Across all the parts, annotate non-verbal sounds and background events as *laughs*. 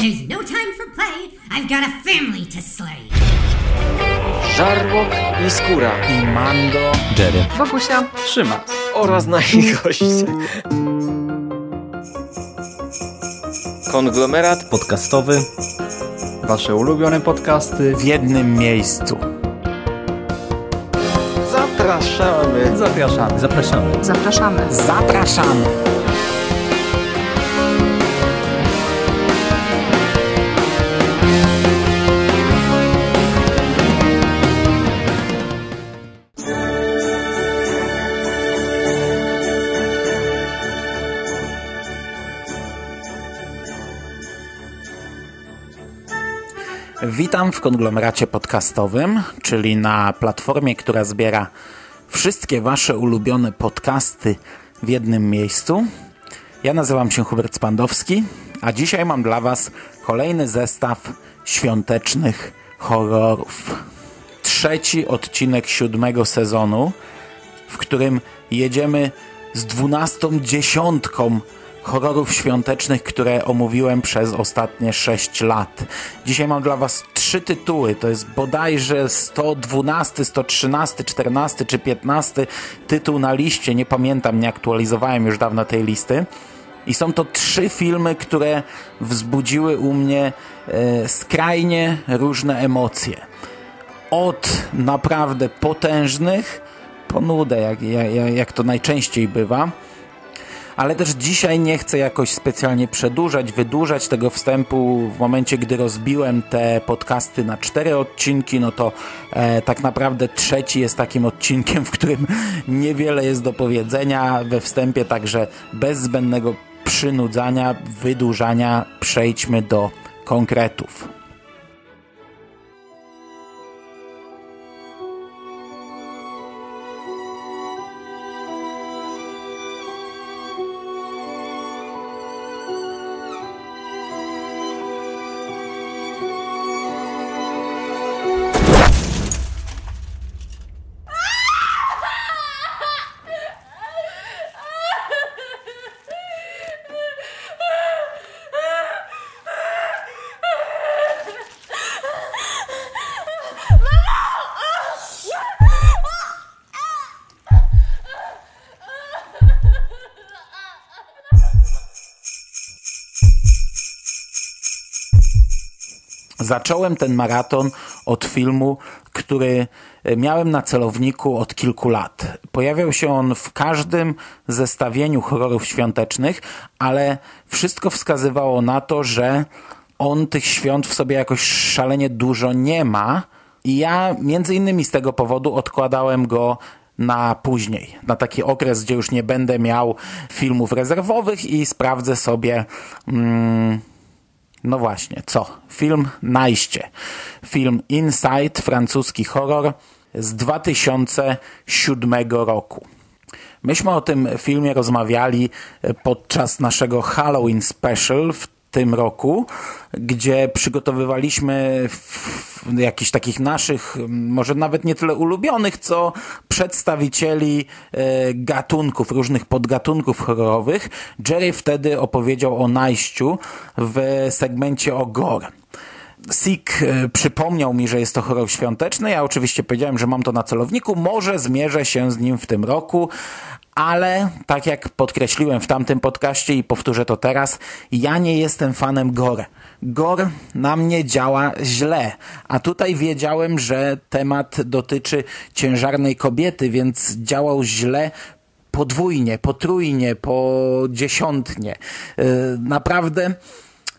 There's no time for play. I've got a family to slay. Żarłok i Skóra i Mando, Jerry, Wokusia, Trzyma. oraz nasi goście. Konglomerat podcastowy. wasze ulubione podcasty w jednym miejscu. zapraszamy. Zapraszamy. Zapraszamy. zapraszamy. Zapraszamy! Witam w konglomeracie podcastowym, czyli na platformie, która zbiera wszystkie Wasze ulubione podcasty w jednym miejscu. Ja nazywam się Hubert Spandowski, a dzisiaj mam dla Was kolejny zestaw świątecznych horrorów. Trzeci odcinek siódmego sezonu, w którym jedziemy z dwunastą dziesiątką horrorów świątecznych, które omówiłem przez ostatnie 6 lat. Dzisiaj mam dla Was trzy tytuły. To jest bodajże 112, 113, 14 czy 15 tytuł na liście. Nie pamiętam, nie aktualizowałem już dawno tej listy. I są to trzy filmy, które wzbudziły u mnie e, skrajnie różne emocje. Od naprawdę potężnych po nudę, jak, jak, jak to najczęściej bywa ale też dzisiaj nie chcę jakoś specjalnie przedłużać, wydłużać tego wstępu. W momencie, gdy rozbiłem te podcasty na cztery odcinki, no to e, tak naprawdę trzeci jest takim odcinkiem, w którym *laughs* niewiele jest do powiedzenia we wstępie, także bez zbędnego przynudzania, wydłużania przejdźmy do konkretów. Zacząłem ten maraton od filmu, który miałem na celowniku od kilku lat. Pojawiał się on w każdym zestawieniu horrorów świątecznych, ale wszystko wskazywało na to, że on tych świąt w sobie jakoś szalenie dużo nie ma. I ja między innymi z tego powodu odkładałem go na później, na taki okres, gdzie już nie będę miał filmów rezerwowych i sprawdzę sobie. Mm, no właśnie, co? Film Najście. Film Inside, francuski horror z 2007 roku. Myśmy o tym filmie rozmawiali podczas naszego Halloween Special w tym roku, gdzie przygotowywaliśmy jakichś takich naszych, może nawet nie tyle ulubionych, co przedstawicieli e, gatunków, różnych podgatunków horrorowych. Jerry wtedy opowiedział o najściu w segmencie o gore. Sik e, przypomniał mi, że jest to horror świąteczny. Ja oczywiście powiedziałem, że mam to na celowniku. Może zmierzę się z nim w tym roku, ale tak jak podkreśliłem w tamtym podcaście i powtórzę to teraz, ja nie jestem fanem gore. Gore na mnie działa źle, a tutaj wiedziałem, że temat dotyczy ciężarnej kobiety, więc działał źle podwójnie, potrójnie, po dziesiątnie. E, naprawdę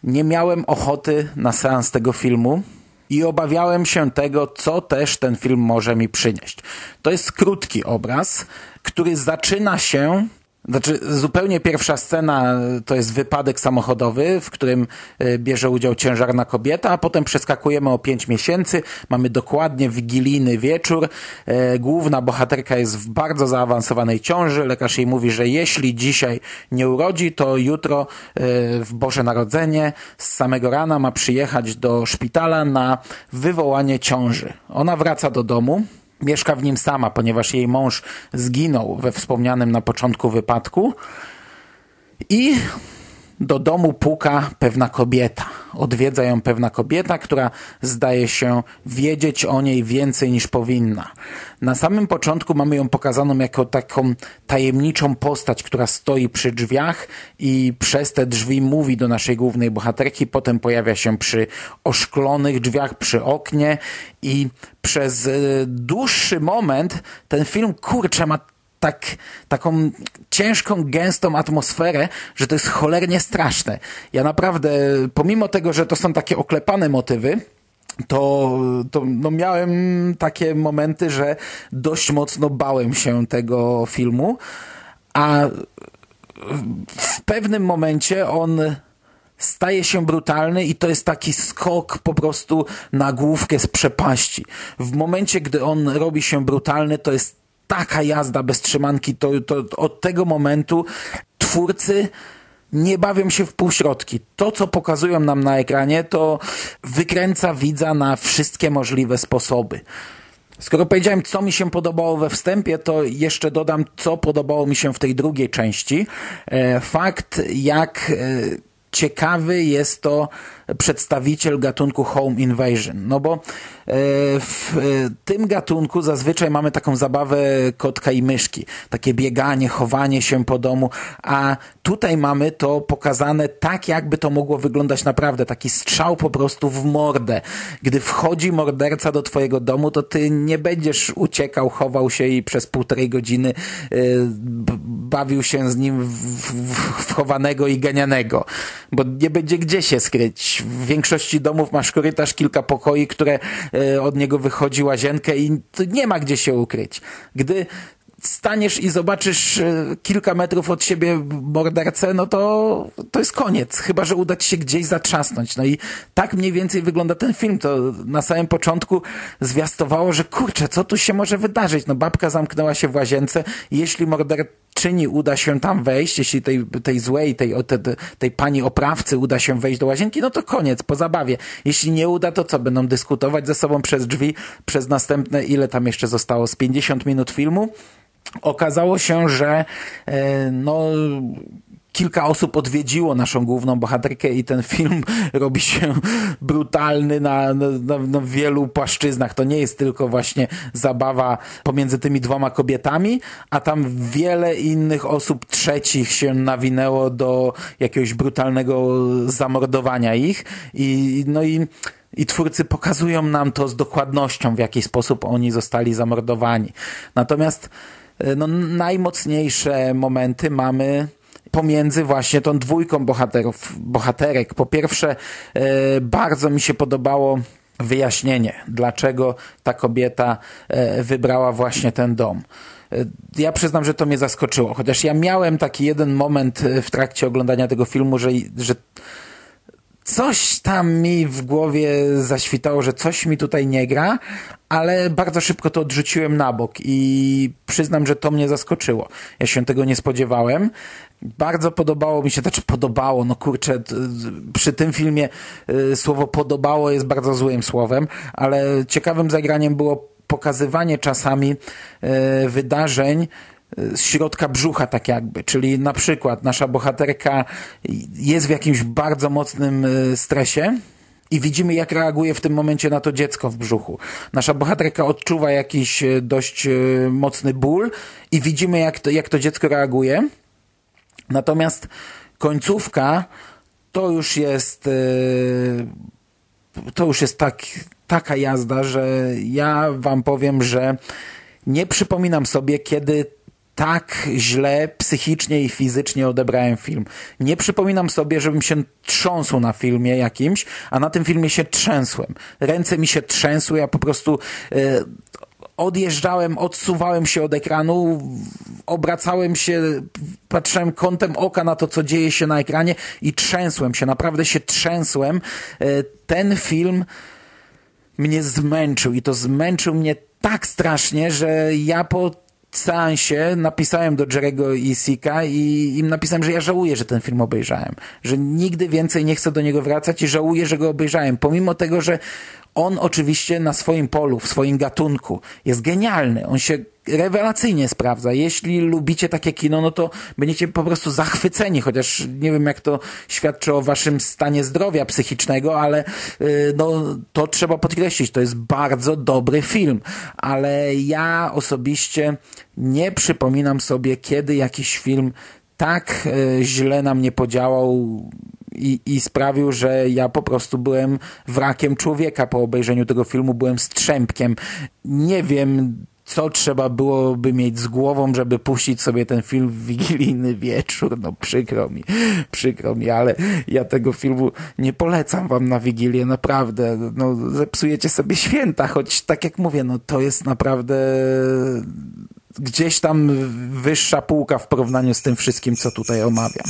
nie miałem ochoty na seans tego filmu i obawiałem się tego, co też ten film może mi przynieść. To jest krótki obraz, który zaczyna się znaczy, zupełnie pierwsza scena to jest wypadek samochodowy, w którym e, bierze udział ciężarna kobieta, a potem przeskakujemy o pięć miesięcy. Mamy dokładnie wigilijny wieczór. E, główna bohaterka jest w bardzo zaawansowanej ciąży. Lekarz jej mówi, że jeśli dzisiaj nie urodzi, to jutro e, w Boże Narodzenie z samego rana ma przyjechać do szpitala na wywołanie ciąży. Ona wraca do domu Mieszka w nim sama, ponieważ jej mąż zginął we wspomnianym na początku wypadku. I do domu puka pewna kobieta Odwiedza ją pewna kobieta, która zdaje się wiedzieć o niej więcej niż powinna. Na samym początku mamy ją pokazaną jako taką tajemniczą postać, która stoi przy drzwiach i przez te drzwi mówi do naszej głównej bohaterki. Potem pojawia się przy oszklonych drzwiach, przy oknie i przez y, dłuższy moment ten film kurczę ma tak, taką ciężką, gęstą atmosferę, że to jest cholernie straszne. Ja naprawdę, pomimo tego, że to są takie oklepane motywy, to, to no miałem takie momenty, że dość mocno bałem się tego filmu, a w pewnym momencie on staje się brutalny i to jest taki skok po prostu na główkę z przepaści. W momencie, gdy on robi się brutalny, to jest taka jazda bez trzymanki, to, to od tego momentu twórcy nie bawią się w półśrodki. To, co pokazują nam na ekranie, to wykręca widza na wszystkie możliwe sposoby. Skoro powiedziałem, co mi się podobało we wstępie, to jeszcze dodam, co podobało mi się w tej drugiej części. E, fakt, jak e, ciekawy jest to przedstawiciel gatunku home invasion. No bo e, w tym gatunku zazwyczaj mamy taką zabawę kotka i myszki. Takie bieganie, chowanie się po domu, a tutaj mamy to pokazane tak, jakby to mogło wyglądać naprawdę. Taki strzał po prostu w mordę. Gdy wchodzi morderca do twojego domu, to ty nie będziesz uciekał, chował się i przez półtorej godziny e, bawił się z nim w chowanego i ganianego. Bo nie będzie gdzie się skryć w większości domów masz korytarz, kilka pokoi, które e, od niego wychodzi łazienkę i nie ma gdzie się ukryć. Gdy staniesz i zobaczysz e, kilka metrów od siebie mordercę, no to to jest koniec. Chyba, że uda ci się gdzieś zatrzasnąć. No i tak mniej więcej wygląda ten film. To na samym początku zwiastowało, że kurczę, co tu się może wydarzyć? No babka zamknęła się w łazience jeśli morderczyni uda się tam wejść, jeśli tej, tej złej, tej, tej, tej pani oprawcy uda się wejść do łazienki, no to koniec, po zabawie. Jeśli nie uda, to co? Będą dyskutować ze sobą przez drzwi przez następne, ile tam jeszcze zostało? Z 50 minut filmu? Okazało się, że e, no kilka osób odwiedziło naszą główną bohaterkę i ten film *laughs* robi się brutalny na, na, na, wielu płaszczyznach. To nie jest tylko właśnie zabawa pomiędzy tymi dwoma kobietami, a tam wiele innych osób trzecich się nawinęło do jakiegoś brutalnego zamordowania ich i no i i twórcy pokazują nam to z dokładnością, w jaki sposób oni zostali zamordowani. Natomiast E, no, najmocniejsze momenty mamy pomiędzy właśnie tą dwójką bohaterów, bohaterek. Po pierwsze, e, bardzo mi się podobało wyjaśnienie, dlaczego ta kobieta e, wybrała właśnie ten dom. Ja przyznam, że to mnie zaskoczyło, chociaż ja miałem taki jeden moment w trakcie oglądania tego filmu, że, że coś tam mi w głowie zaświtało, że coś mi tutaj nie gra, ale bardzo szybko to odrzuciłem na bok i przyznam, że to mnie zaskoczyło. Ja się tego nie spodziewałem. Bardzo podobało mi się, znaczy podobało, no kurczę, przy tym filmie y, słowo podobało jest bardzo złym słowem, ale ciekawym zagraniem było pokazywanie czasami y, wydarzeń, z środka brzucha tak jakby, czyli na przykład nasza bohaterka jest w jakimś bardzo mocnym stresie i widzimy jak reaguje w tym momencie na to dziecko w brzuchu. Nasza bohaterka odczuwa jakiś dość mocny ból i widzimy jak to, jak to dziecko reaguje. Natomiast końcówka to już jest to już jest tak, taka jazda, że ja wam powiem, że nie przypominam sobie, kiedy tak źle psychicznie i fizycznie odebrałem film. Nie przypominam sobie, żebym się trząsł na filmie jakimś, a na tym filmie się trzęsłem. Ręce mi się trzęsły, ja po prostu e, odjeżdżałem, odsuwałem się od ekranu, obracałem się, patrzyłem kątem oka na to, co dzieje się na ekranie i trzęsłem się, naprawdę się trzęsłem. E, ten film mnie zmęczył i to zmęczył mnie tak strasznie, że ja po seansie napisałem do Jerego i Sika i im napisałem, że ja żałuję, że ten film obejrzałem. Że nigdy więcej nie chcę do niego wracać i żałuję, że go obejrzałem. Pomimo tego, że on oczywiście na swoim polu, w swoim gatunku jest genialny. On się rewelacyjnie sprawdza. Jeśli lubicie takie kino, no to będziecie po prostu zachwyceni, chociaż nie wiem jak to świadczy o waszym stanie zdrowia psychicznego, ale y, no to trzeba podkreślić, to jest bardzo dobry film, ale ja osobiście nie przypominam sobie, kiedy jakiś film tak y, źle na mnie podziałał i, i sprawił, że ja po prostu byłem wrakiem człowieka po obejrzeniu tego filmu, byłem strzępkiem. Nie wiem, co trzeba byłoby mieć z głową, żeby puścić sobie ten film w wigilijny wieczór. No przykro mi, przykro mi, ale ja tego filmu nie polecam wam na Wigilię, naprawdę. No zepsujecie sobie święta, choć tak jak mówię, no to jest naprawdę gdzieś tam wyższa półka w porównaniu z tym wszystkim, co tutaj omawiam.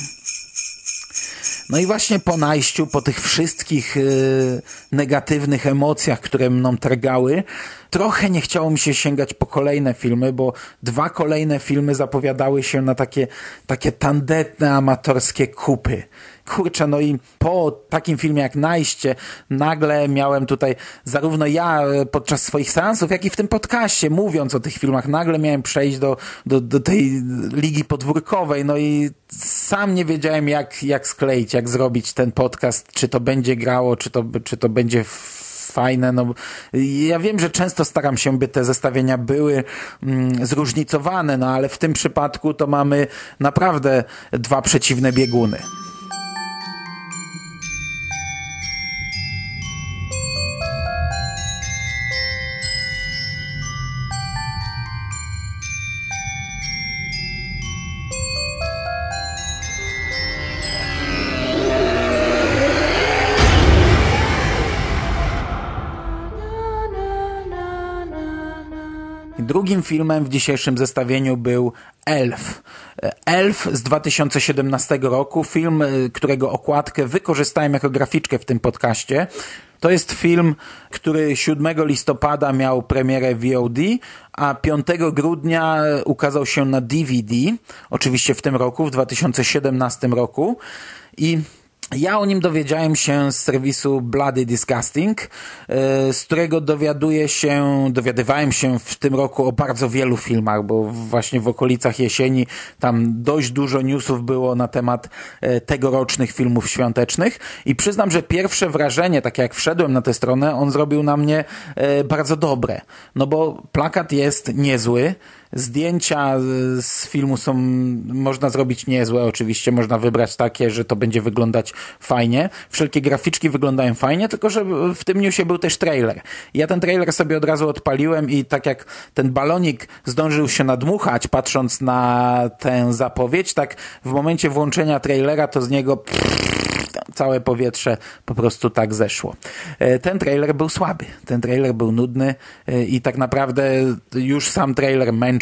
No i właśnie po najściu, po tych wszystkich yy, negatywnych emocjach, które mną targały, trochę nie chciało mi się sięgać po kolejne filmy, bo dwa kolejne filmy zapowiadały się na takie, takie tandetne, amatorskie kupy kurczę, no i po takim filmie jak Najście nagle miałem tutaj, zarówno ja e, podczas swoich seansów, jak i w tym podcaście, mówiąc o tych filmach, nagle miałem przejść do, do, do tej ligi podwórkowej, no i sam nie wiedziałem jak, jak skleić, jak zrobić ten podcast, czy to będzie grało, czy to, czy to będzie fajne. No, ja wiem, że często staram się, by te zestawienia były mm, zróżnicowane, no ale w tym przypadku to mamy naprawdę dwa przeciwne bieguny. Drugim filmem w dzisiejszym zestawieniu był Elf. Elf z 2017 roku, film, y, którego okładkę wykorzystałem jako graficzkę w tym podcaście. To jest film, który 7 listopada miał premierę VOD, a 5 grudnia ukazał się na DVD, oczywiście w tym roku, w 2017 roku. I ja o nim dowiedziałem się z serwisu Bloody Disgusting, e, z którego dowiaduję się, dowiadywałem się w tym roku o bardzo wielu filmach, bo właśnie w okolicach jesieni tam dość dużo newsów było na temat e, tegorocznych filmów świątecznych i przyznam, że pierwsze wrażenie, takie jak wszedłem na tę stronę, on zrobił na mnie e, bardzo dobre. No bo plakat jest niezły, Zdjęcia z filmu są, można zrobić niezłe, oczywiście można wybrać takie, że to będzie wyglądać fajnie. Wszelkie graficzki wyglądają fajnie, tylko że w tym newsie był też trailer. Ja ten trailer sobie od razu odpaliłem i tak jak ten balonik zdążył się nadmuchać, patrząc na tę zapowiedź, tak w momencie włączenia trailera to z niego całe powietrze po prostu tak zeszło. E, ten trailer był słaby, ten trailer był nudny e, i tak naprawdę już sam trailer męczył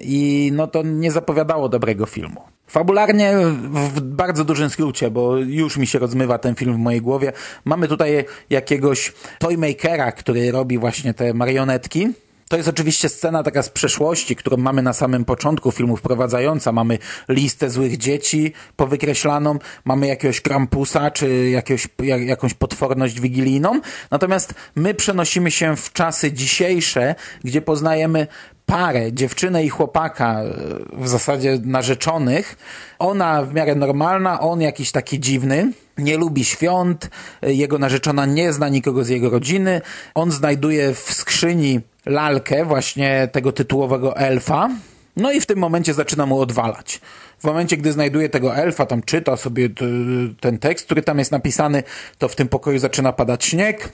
i no to nie zapowiadało dobrego filmu. Fabularnie w bardzo dużym skrócie, bo już mi się rozmywa ten film w mojej głowie. Mamy tutaj jakiegoś toymakera, który robi właśnie te marionetki to jest oczywiście scena taka z przeszłości, którą mamy na samym początku filmu wprowadzająca. Mamy listę złych dzieci powykreślaną, mamy jakiegoś Krampusa, czy jakiegoś, jak, jakąś potworność wigilijną. Natomiast my przenosimy się w czasy dzisiejsze, gdzie poznajemy parę, dziewczynę i chłopaka, e, w zasadzie narzeczonych. Ona w miarę normalna, on jakiś taki dziwny nie lubi świąt, e, jego narzeczona nie zna nikogo z jego rodziny. On znajduje w skrzyni lalkę właśnie tego tytułowego elfa. No i w tym momencie zaczyna mu odwalać. W momencie, gdy znajduje tego elfa, tam czyta sobie ten tekst, który tam jest napisany, to w tym pokoju zaczyna padać śnieg.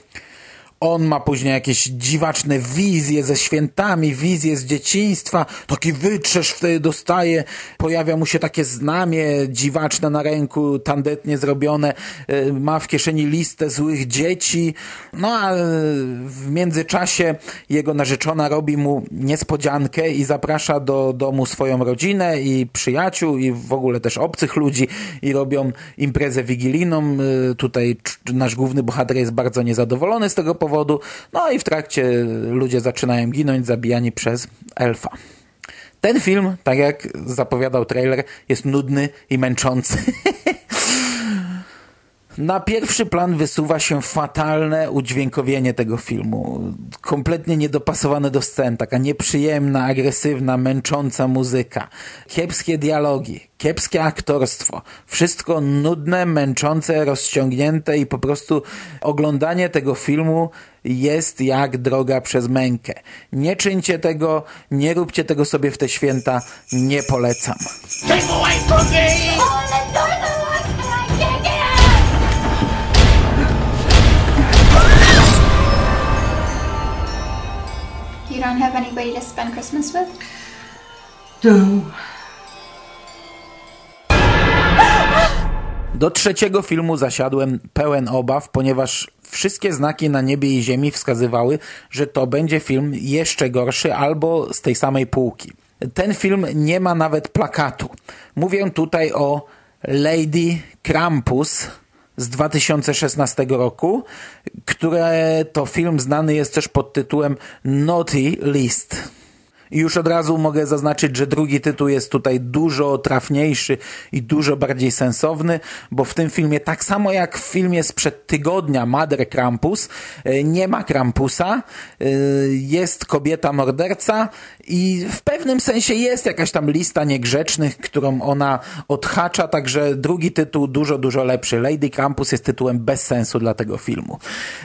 On ma później jakieś dziwaczne wizje ze świętami, wizje z dzieciństwa, taki wytrzesz wtedy dostaje, pojawia mu się takie znamie dziwaczne na ręku, tandetnie zrobione, e, ma w kieszeni listę złych dzieci, no a w międzyczasie jego narzeczona robi mu niespodziankę i zaprasza do domu swoją rodzinę i przyjaciół i w ogóle też obcych ludzi i robią imprezę wigilijną. E, tutaj nasz główny bohater jest bardzo niezadowolony z tego powodu, powodu. No i w trakcie ludzie zaczynają ginąć, zabijani przez elfa. Ten film, tak jak zapowiadał trailer, jest nudny i męczący. *laughs* Na pierwszy plan wysuwa się fatalne udźwiękowienie tego filmu. Kompletnie niedopasowane do scen, taka nieprzyjemna, agresywna, męcząca muzyka. Kiepskie dialogi, kiepskie aktorstwo. Wszystko nudne, męczące, rozciągnięte i po prostu oglądanie tego filmu jest jak droga przez mękę. Nie czyńcie tego, nie róbcie tego sobie w te święta, nie polecam. You don't have anybody to spend Christmas with? Do trzeciego filmu zasiadłem pełen obaw, ponieważ wszystkie znaki na niebie i ziemi wskazywały, że to będzie film jeszcze gorszy albo z tej samej półki. Ten film nie ma nawet plakatu. Mówię tutaj o Lady Krampus z 2016 roku, które to film znany jest też pod tytułem Naughty List. I już od razu mogę zaznaczyć, że drugi tytuł jest tutaj dużo trafniejszy i dużo bardziej sensowny, bo w tym filmie, tak samo jak w filmie sprzed tygodnia Mother Krampus, e, nie ma Krampusa, e, jest kobieta morderca i w pewnym sensie jest jakaś tam lista niegrzecznych, którą ona odhacza, także drugi tytuł dużo, dużo lepszy. Lady Krampus jest tytułem bez sensu dla tego filmu.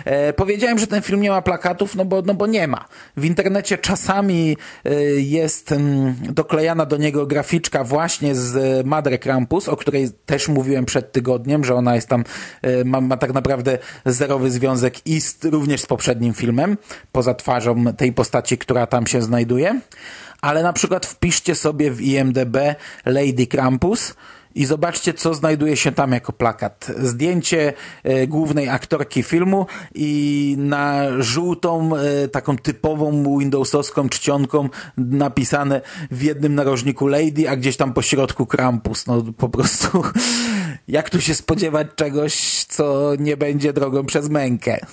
E, powiedziałem, że ten film nie ma plakatów, no bo, no bo nie ma. W internecie czasami e, jest mm, doklejana do niego graficzka właśnie z Madre Krampus, o której też mówiłem przed tygodniem, że ona jest tam, e, ma, ma tak naprawdę zerowy związek i z, również z poprzednim filmem, poza twarzą tej postaci, która tam się znajduje. Ale na przykład wpiszcie sobie w IMDB Lady Krampus i zobaczcie, co znajduje się tam jako plakat. Zdjęcie e, głównej aktorki filmu i na żółtą, e, taką typową windowsowską czcionką napisane w jednym narożniku Lady, a gdzieś tam po środku Krampus. No po prostu *laughs* jak tu się spodziewać czegoś, co nie będzie drogą przez mękę.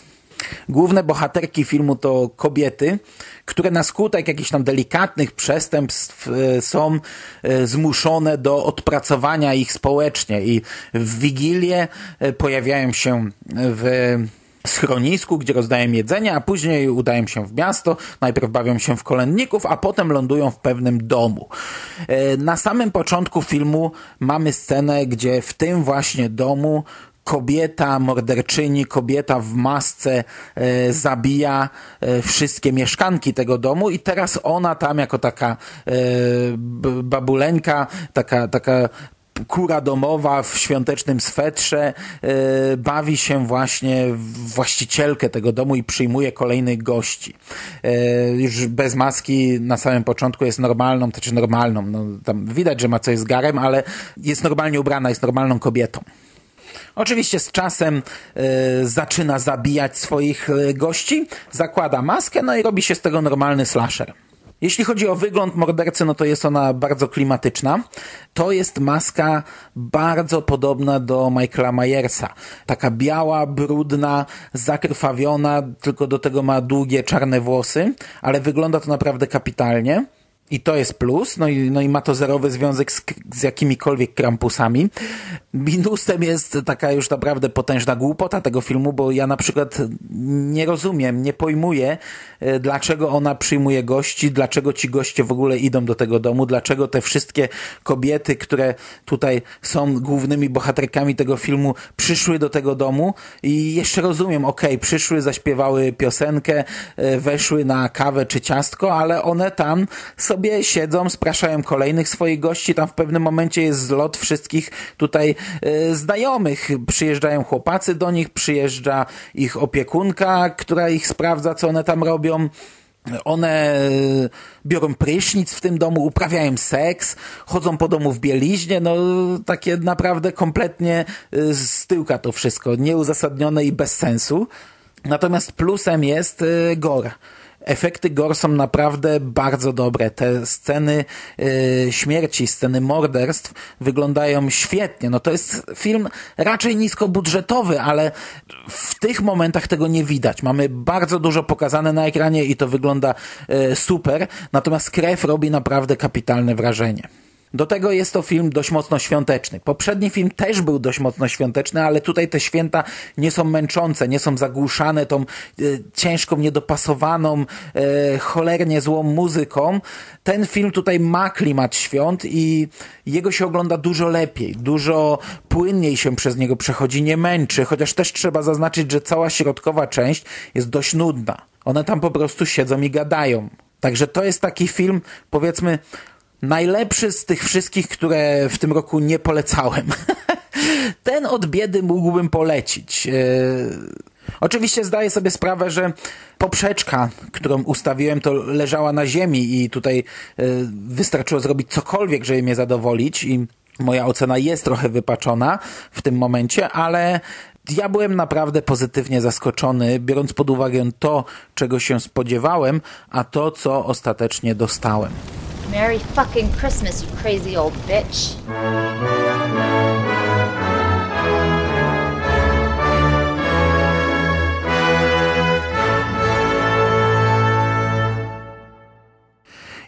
Główne bohaterki filmu to kobiety, które na skutek jakichś tam delikatnych przestępstw e, są e, zmuszone do odpracowania ich społecznie i w Wigilię e, pojawiają się w schronisku, gdzie rozdają jedzenie, a później udają się w miasto, najpierw bawią się w kolędników, a potem lądują w pewnym domu. Na samym początku filmu mamy scenę, gdzie w tym właśnie domu kobieta morderczyni, kobieta w masce e, zabija e, wszystkie mieszkanki tego domu i teraz ona tam jako taka e, babuleńka, taka, taka kura domowa w świątecznym swetrze e, bawi się właśnie właścicielkę tego domu i przyjmuje kolejnych gości. E, już bez maski na samym początku jest normalną, to znaczy normalną, no, tam widać, że ma coś z garem, ale jest normalnie ubrana, jest normalną kobietą. Oczywiście z czasem y, zaczyna zabijać swoich y, gości, zakłada maskę, no i robi się z tego normalny slasher. Jeśli chodzi o wygląd mordercy, no to jest ona bardzo klimatyczna. To jest maska bardzo podobna do Michaela Myersa. Taka biała, brudna, zakrwawiona, tylko do tego ma długie, czarne włosy, ale wygląda to naprawdę kapitalnie. I to jest plus, no i, no i ma to zerowy związek z, z jakimikolwiek krampusami. Minusem jest taka już naprawdę potężna głupota tego filmu, bo ja na przykład nie rozumiem, nie pojmuję, e, dlaczego ona przyjmuje gości, dlaczego ci goście w ogóle idą do tego domu, dlaczego te wszystkie kobiety, które tutaj są głównymi bohaterkami tego filmu, przyszły do tego domu. I jeszcze rozumiem, okay, przyszły, zaśpiewały piosenkę, e, weszły na kawę czy ciastko, ale one tam sobie siedzą, spraszają kolejnych swoich gości, tam w pewnym momencie jest zlot wszystkich tutaj znajomych. Przyjeżdżają chłopacy do nich, przyjeżdża ich opiekunka, która ich sprawdza, co one tam robią. One e, biorą prysznic w tym domu, uprawiają seks, chodzą po domu w bieliźnie, no takie naprawdę kompletnie e, z tyłka to wszystko, nieuzasadnione i bez sensu. Natomiast plusem jest gore efekty gore są naprawdę bardzo dobre. Te sceny yy, śmierci, sceny morderstw wyglądają świetnie. No to jest film raczej niskobudżetowy, ale w tych momentach tego nie widać. Mamy bardzo dużo pokazane na ekranie i to wygląda yy, super, natomiast krew robi naprawdę kapitalne wrażenie. Do tego jest to film dość mocno świąteczny. Poprzedni film też był dość mocno świąteczny, ale tutaj te święta nie są męczące, nie są zagłuszane tą e, ciężką, niedopasowaną, e, cholernie złą muzyką. Ten film tutaj ma klimat świąt i jego się ogląda dużo lepiej, dużo płynniej się przez niego przechodzi, nie męczy, chociaż też trzeba zaznaczyć, że cała środkowa część jest dość nudna. One tam po prostu siedzą i gadają. Także to jest taki film, powiedzmy, najlepszy z tych wszystkich, które w tym roku nie polecałem. *laughs* Ten od biedy mógłbym polecić. Yy... Oczywiście zdaję sobie sprawę, że poprzeczka, którą ustawiłem, to leżała na ziemi i tutaj yy, wystarczyło zrobić cokolwiek, żeby mnie zadowolić i moja ocena jest trochę wypaczona w tym momencie, ale ja byłem naprawdę pozytywnie zaskoczony, biorąc pod uwagę to, czego się spodziewałem, a to, co ostatecznie dostałem. Merry fucking Christmas, you crazy old bitch.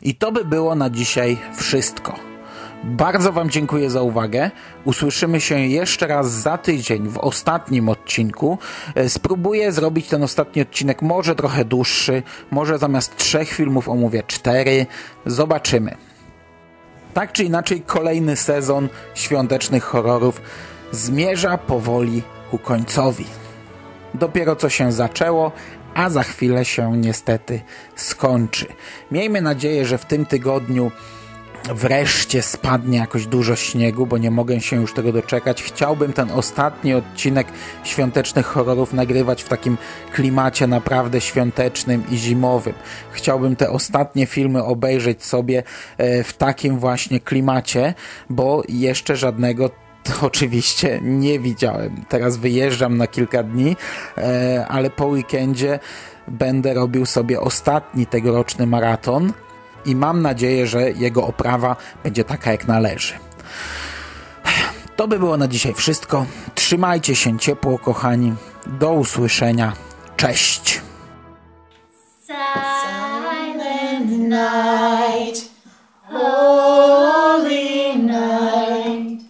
I to by było na dzisiaj wszystko. Bardzo Wam dziękuję za uwagę. Usłyszymy się jeszcze raz za tydzień w ostatnim odcinku. E, spróbuję zrobić ten ostatni odcinek może trochę dłuższy, może zamiast trzech filmów omówię cztery. Zobaczymy. Tak czy inaczej, kolejny sezon świątecznych horrorów zmierza powoli ku końcowi. Dopiero co się zaczęło, a za chwilę się niestety skończy. Miejmy nadzieję, że w tym tygodniu wreszcie spadnie jakoś dużo śniegu, bo nie mogę się już tego doczekać. Chciałbym ten ostatni odcinek świątecznych horrorów nagrywać w takim klimacie naprawdę świątecznym i zimowym. Chciałbym te ostatnie filmy obejrzeć sobie e, w takim właśnie klimacie, bo jeszcze żadnego to *laughs* oczywiście nie widziałem. Teraz wyjeżdżam na kilka dni, e, ale po weekendzie będę robił sobie ostatni tegoroczny maraton i mam nadzieję, że jego oprawa będzie taka jak należy. To by było na dzisiaj wszystko. Trzymajcie się ciepło, kochani. Do usłyszenia. Cześć. Silent night, holy night,